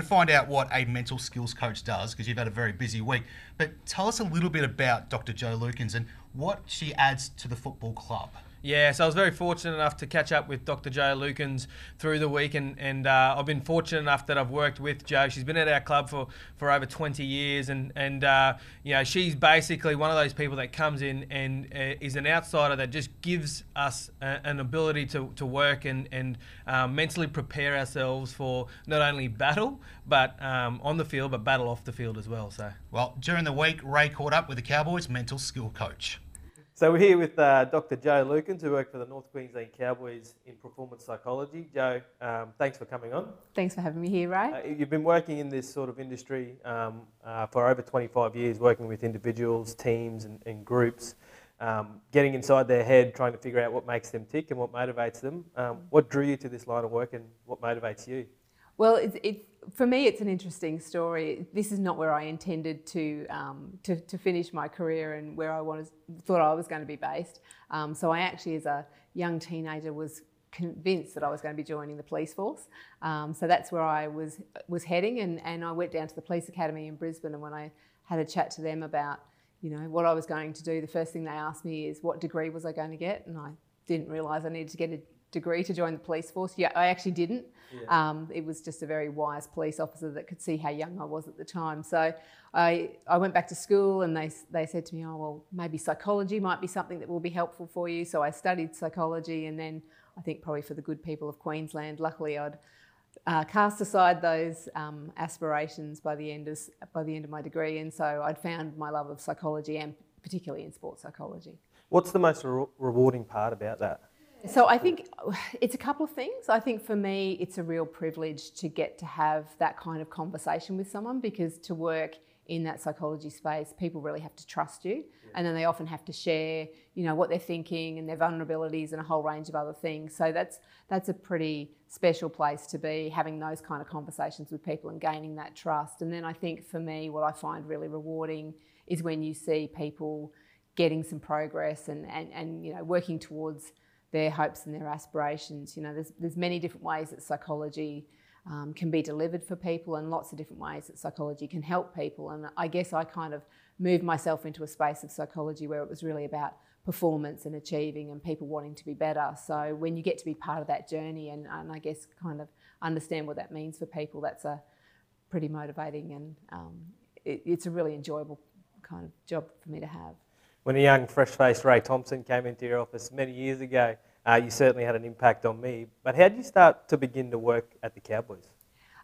to find out what a mental skills coach does because you've had a very busy week. But tell us a little bit about Dr. Jo Lukins and what she adds to the football club. Yeah, so I was very fortunate enough to catch up with Dr. Jo Lukins through the week, and, and uh, I've been fortunate enough that I've worked with Jo. She's been at our club for, for over 20 years, and, and uh, you know, she's basically one of those people that comes in and uh, is an outsider that just gives us a, an ability to, to work and, and um, mentally prepare ourselves for not only battle, but um, on the field, but battle off the field as well. So, Well, during the week, Ray caught up with the Cowboys mental skill coach. So we're here with uh, Dr. Jo Lukins, who works for the North Queensland Cowboys in performance psychology. Jo, um, thanks for coming on. Thanks for having me here, Ray. Uh, you've been working in this sort of industry um, uh, for over 25 years, working with individuals, teams, and, and groups, um, getting inside their head, trying to figure out what makes them tick and what motivates them. Um, what drew you to this line of work, and what motivates you? Well, it's, it, for me, it's an interesting story. This is not where I intended to, um, to, to, finish my career and where I wanted, thought I was going to be based. Um, so I actually, as a young teenager, was convinced that I was going to be joining the police force. Um, so that's where I was was heading, and, and I went down to the police academy in Brisbane. And when I had a chat to them about, you know, what I was going to do, the first thing they asked me is what degree was I going to get, and I didn't realise I needed to get a degree to join the police force. Yeah, I actually didn't. Yeah. Um, it was just a very wise police officer that could see how young I was at the time. So I, I went back to school and they, they said to me, oh, well, maybe psychology might be something that will be helpful for you. So I studied psychology and then I think probably for the good people of Queensland, luckily I'd uh, cast aside those um, aspirations by the, end of, by the end of my degree. And so I'd found my love of psychology and particularly in sports psychology. What's the most re- rewarding part about that? So I think it's a couple of things. I think for me, it's a real privilege to get to have that kind of conversation with someone because to work in that psychology space, people really have to trust you, yeah. and then they often have to share, you know, what they're thinking and their vulnerabilities and a whole range of other things. So that's that's a pretty special place to be having those kind of conversations with people and gaining that trust. And then I think for me, what I find really rewarding is when you see people getting some progress and and, and you know working towards their hopes and their aspirations. You know, there's, there's many different ways that psychology um, can be delivered for people and lots of different ways that psychology can help people. And I guess I kind of moved myself into a space of psychology where it was really about performance and achieving and people wanting to be better. So when you get to be part of that journey and, and I guess kind of understand what that means for people, that's a pretty motivating and um, it, it's a really enjoyable kind of job for me to have when a young, fresh-faced Ray Thompson came into your office many years ago, uh, you certainly had an impact on me. But how did you start to begin to work at the Cowboys?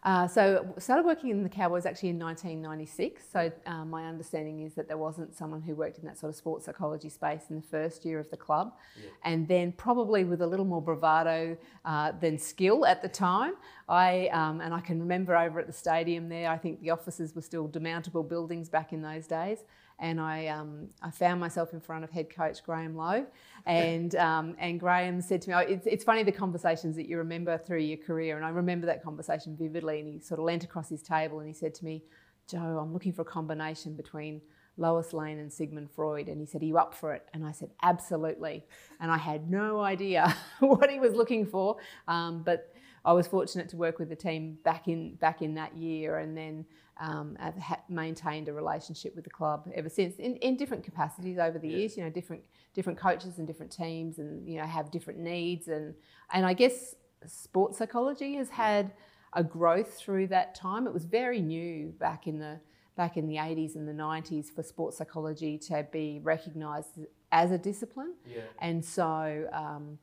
Uh, so started working in the Cowboys actually in 1996. So uh, my understanding is that there wasn't someone who worked in that sort of sports psychology space in the first year of the club, yeah. and then probably with a little more bravado uh, than skill at the time. I um, and I can remember over at the stadium there. I think the offices were still demountable buildings back in those days and I, um, I found myself in front of head coach Graham Lowe, and um, and Graham said to me, oh, it's, "It's funny the conversations that you remember through your career." And I remember that conversation vividly. And he sort of leant across his table and he said to me, Jo, I'm looking for a combination between." Lois Lane and Sigmund Freud. And he said, Are you up for it? And I said, Absolutely. And I had no idea what he was looking for. Um, but I was fortunate to work with the team back in back in that year, and then um, have ha- maintained a relationship with the club ever since in, in different capacities over the yeah. years. You know, different different coaches and different teams, and you know have different needs, and and I guess sports psychology has had a growth through that time. It was very new back in the back in the 80s and the 90s for sports psychology to be recognised as a discipline, yeah. and so. Um,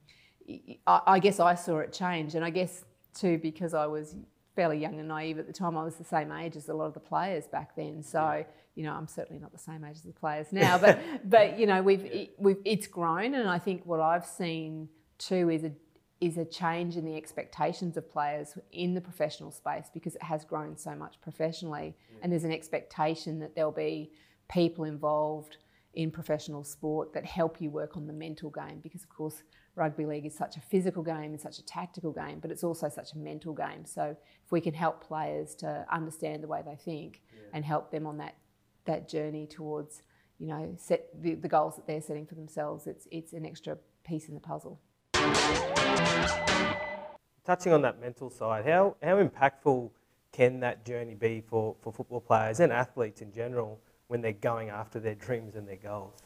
I, I guess I saw it change, and I guess too because I was fairly young and naive at the time. I was the same age as a lot of the players back then. So, you know, I'm certainly not the same age as the players now, but but you know, we've it, we've it's grown and I think what I've seen too is a is a change in the expectations of players in the professional space because it has grown so much professionally yeah. and there's an expectation that there'll be people involved in professional sport that help you work on the mental game because of course rugby league is such a physical game and such a tactical game, but it's also such a mental game. So if we can help players to understand the way they think yeah. and help them on that that journey towards, you know, set the, the goals that they're setting for themselves, it's it's an extra piece in the puzzle. Touching on that mental side, how how impactful can that journey be for, for football players and athletes in general when they're going after their dreams and their goals?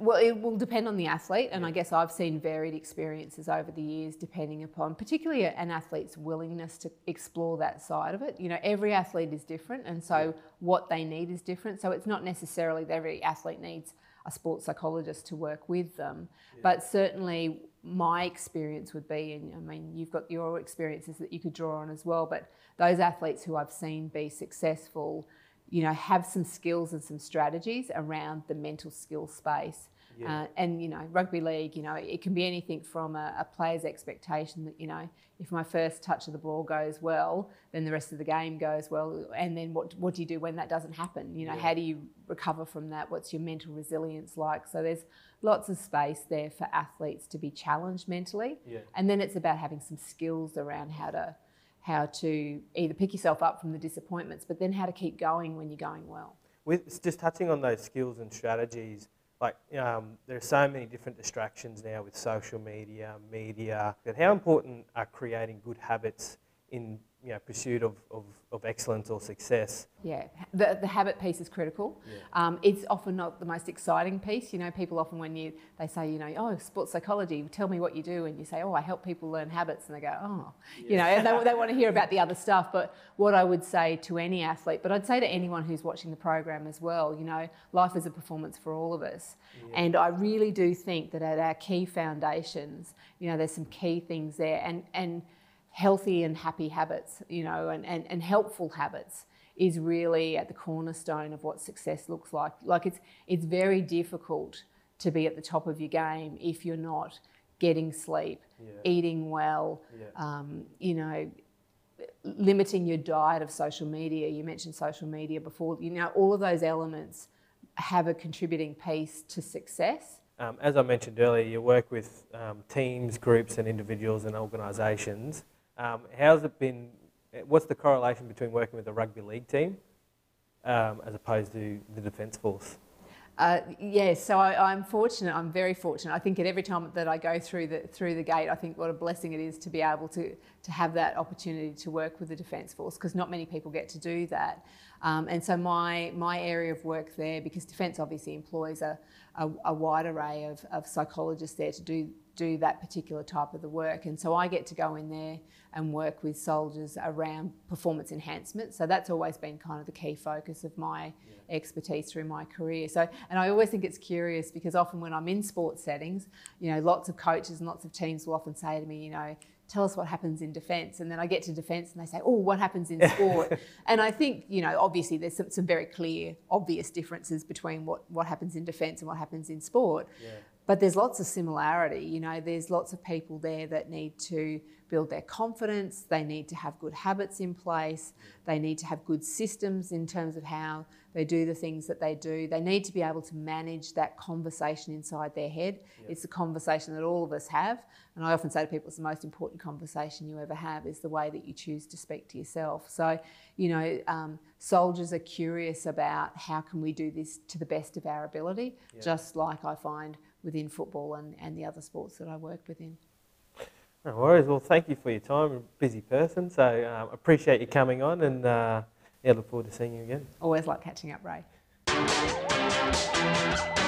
Well, it will depend on the athlete, and I guess I've seen varied experiences over the years, depending upon particularly an athlete's willingness to explore that side of it. You know, every athlete is different, and so what they need is different. So it's not necessarily that every athlete needs a sports psychologist to work with them, but certainly my experience would be, and I mean, you've got your experiences that you could draw on as well, but those athletes who I've seen be successful you know, have some skills and some strategies around the mental skill space. Yeah. Uh, and, you know, rugby league, you know, it can be anything from a, a player's expectation that, you know, if my first touch of the ball goes well, then the rest of the game goes well. And then what, what do you do when that doesn't happen? You know, Yeah. how do you recover from that? What's your mental resilience like? So there's lots of space there for athletes to be challenged mentally. Yeah. And then it's about having some skills around how to how to either pick yourself up from the disappointments, but then how to keep going when you're going well. With just touching on those skills and strategies, like um, there are so many different distractions now with social media, media. But how important are creating good habits in you know pursuit of, of, of excellence or success? Yeah, the, the habit piece is critical. Um, it's often not the most exciting piece. You know, people often when you they say, you know, oh, sports psychology, tell me what you do, and you say, oh, I help people learn habits, and they go, oh, you know, and they, they want to hear about the other stuff. But what I would say to any athlete, but I'd say to anyone who's watching the program as well, you know, life is a performance for all of us, and I really do think that at our key foundations, you know, there's some key things there, and and healthy and happy habits, you know, and, and, and helpful habits is really at the cornerstone of what success looks like. Like it's it's very difficult to be at the top of your game if you're not getting sleep, Yeah. eating well, Yeah. um, you know, limiting your diet of social media. You mentioned social media before. You know, all of those elements have a contributing piece to success. Um, as I mentioned earlier, you work with um, teams, groups, and individuals and organisations. Um, how's it been? What's the correlation between working with a rugby league team um, as opposed to the Defence Force? Uh, yes, so I, I'm fortunate. I'm very fortunate. I think at every time that I go through the through the gate, I think what a blessing it is to be able to to have that opportunity to work with the Defence Force because not many people get to do that. Um, and so my my area of work there, because Defence obviously employs a, a, a wide array of, of psychologists there to do do that particular type of the work. And so I get to go in there and work with soldiers around performance enhancement. So that's always been kind of the key focus of my expertise through my career. So, and I always think it's curious because often when I'm in sports settings, you know, lots of coaches and lots of teams will often say to me, you know, tell us what happens in defence. And then I get to defence and they say, oh, what happens in sport? and I think, you know, obviously there's some, some very clear, obvious differences between what, what happens in defence and what happens in sport. Yeah. But there's lots of similarity. You know, there's lots of people there that need to build their confidence. They need to have good habits in place. They need to have good systems in terms of how they do the things that they do. They need to be able to manage that conversation inside their head. It's a conversation that all of us have. And I often say to people, it's the most important conversation you ever have is the way that you choose to speak to yourself. So, you know, um, soldiers are curious about how can we do this to the best of our ability, just like I find within football and, and the other sports that I work within. No worries. Well, thank you for your time. You're a busy person, so um, appreciate you coming on, and uh, yeah, look forward to seeing you again. Always like catching up, Ray.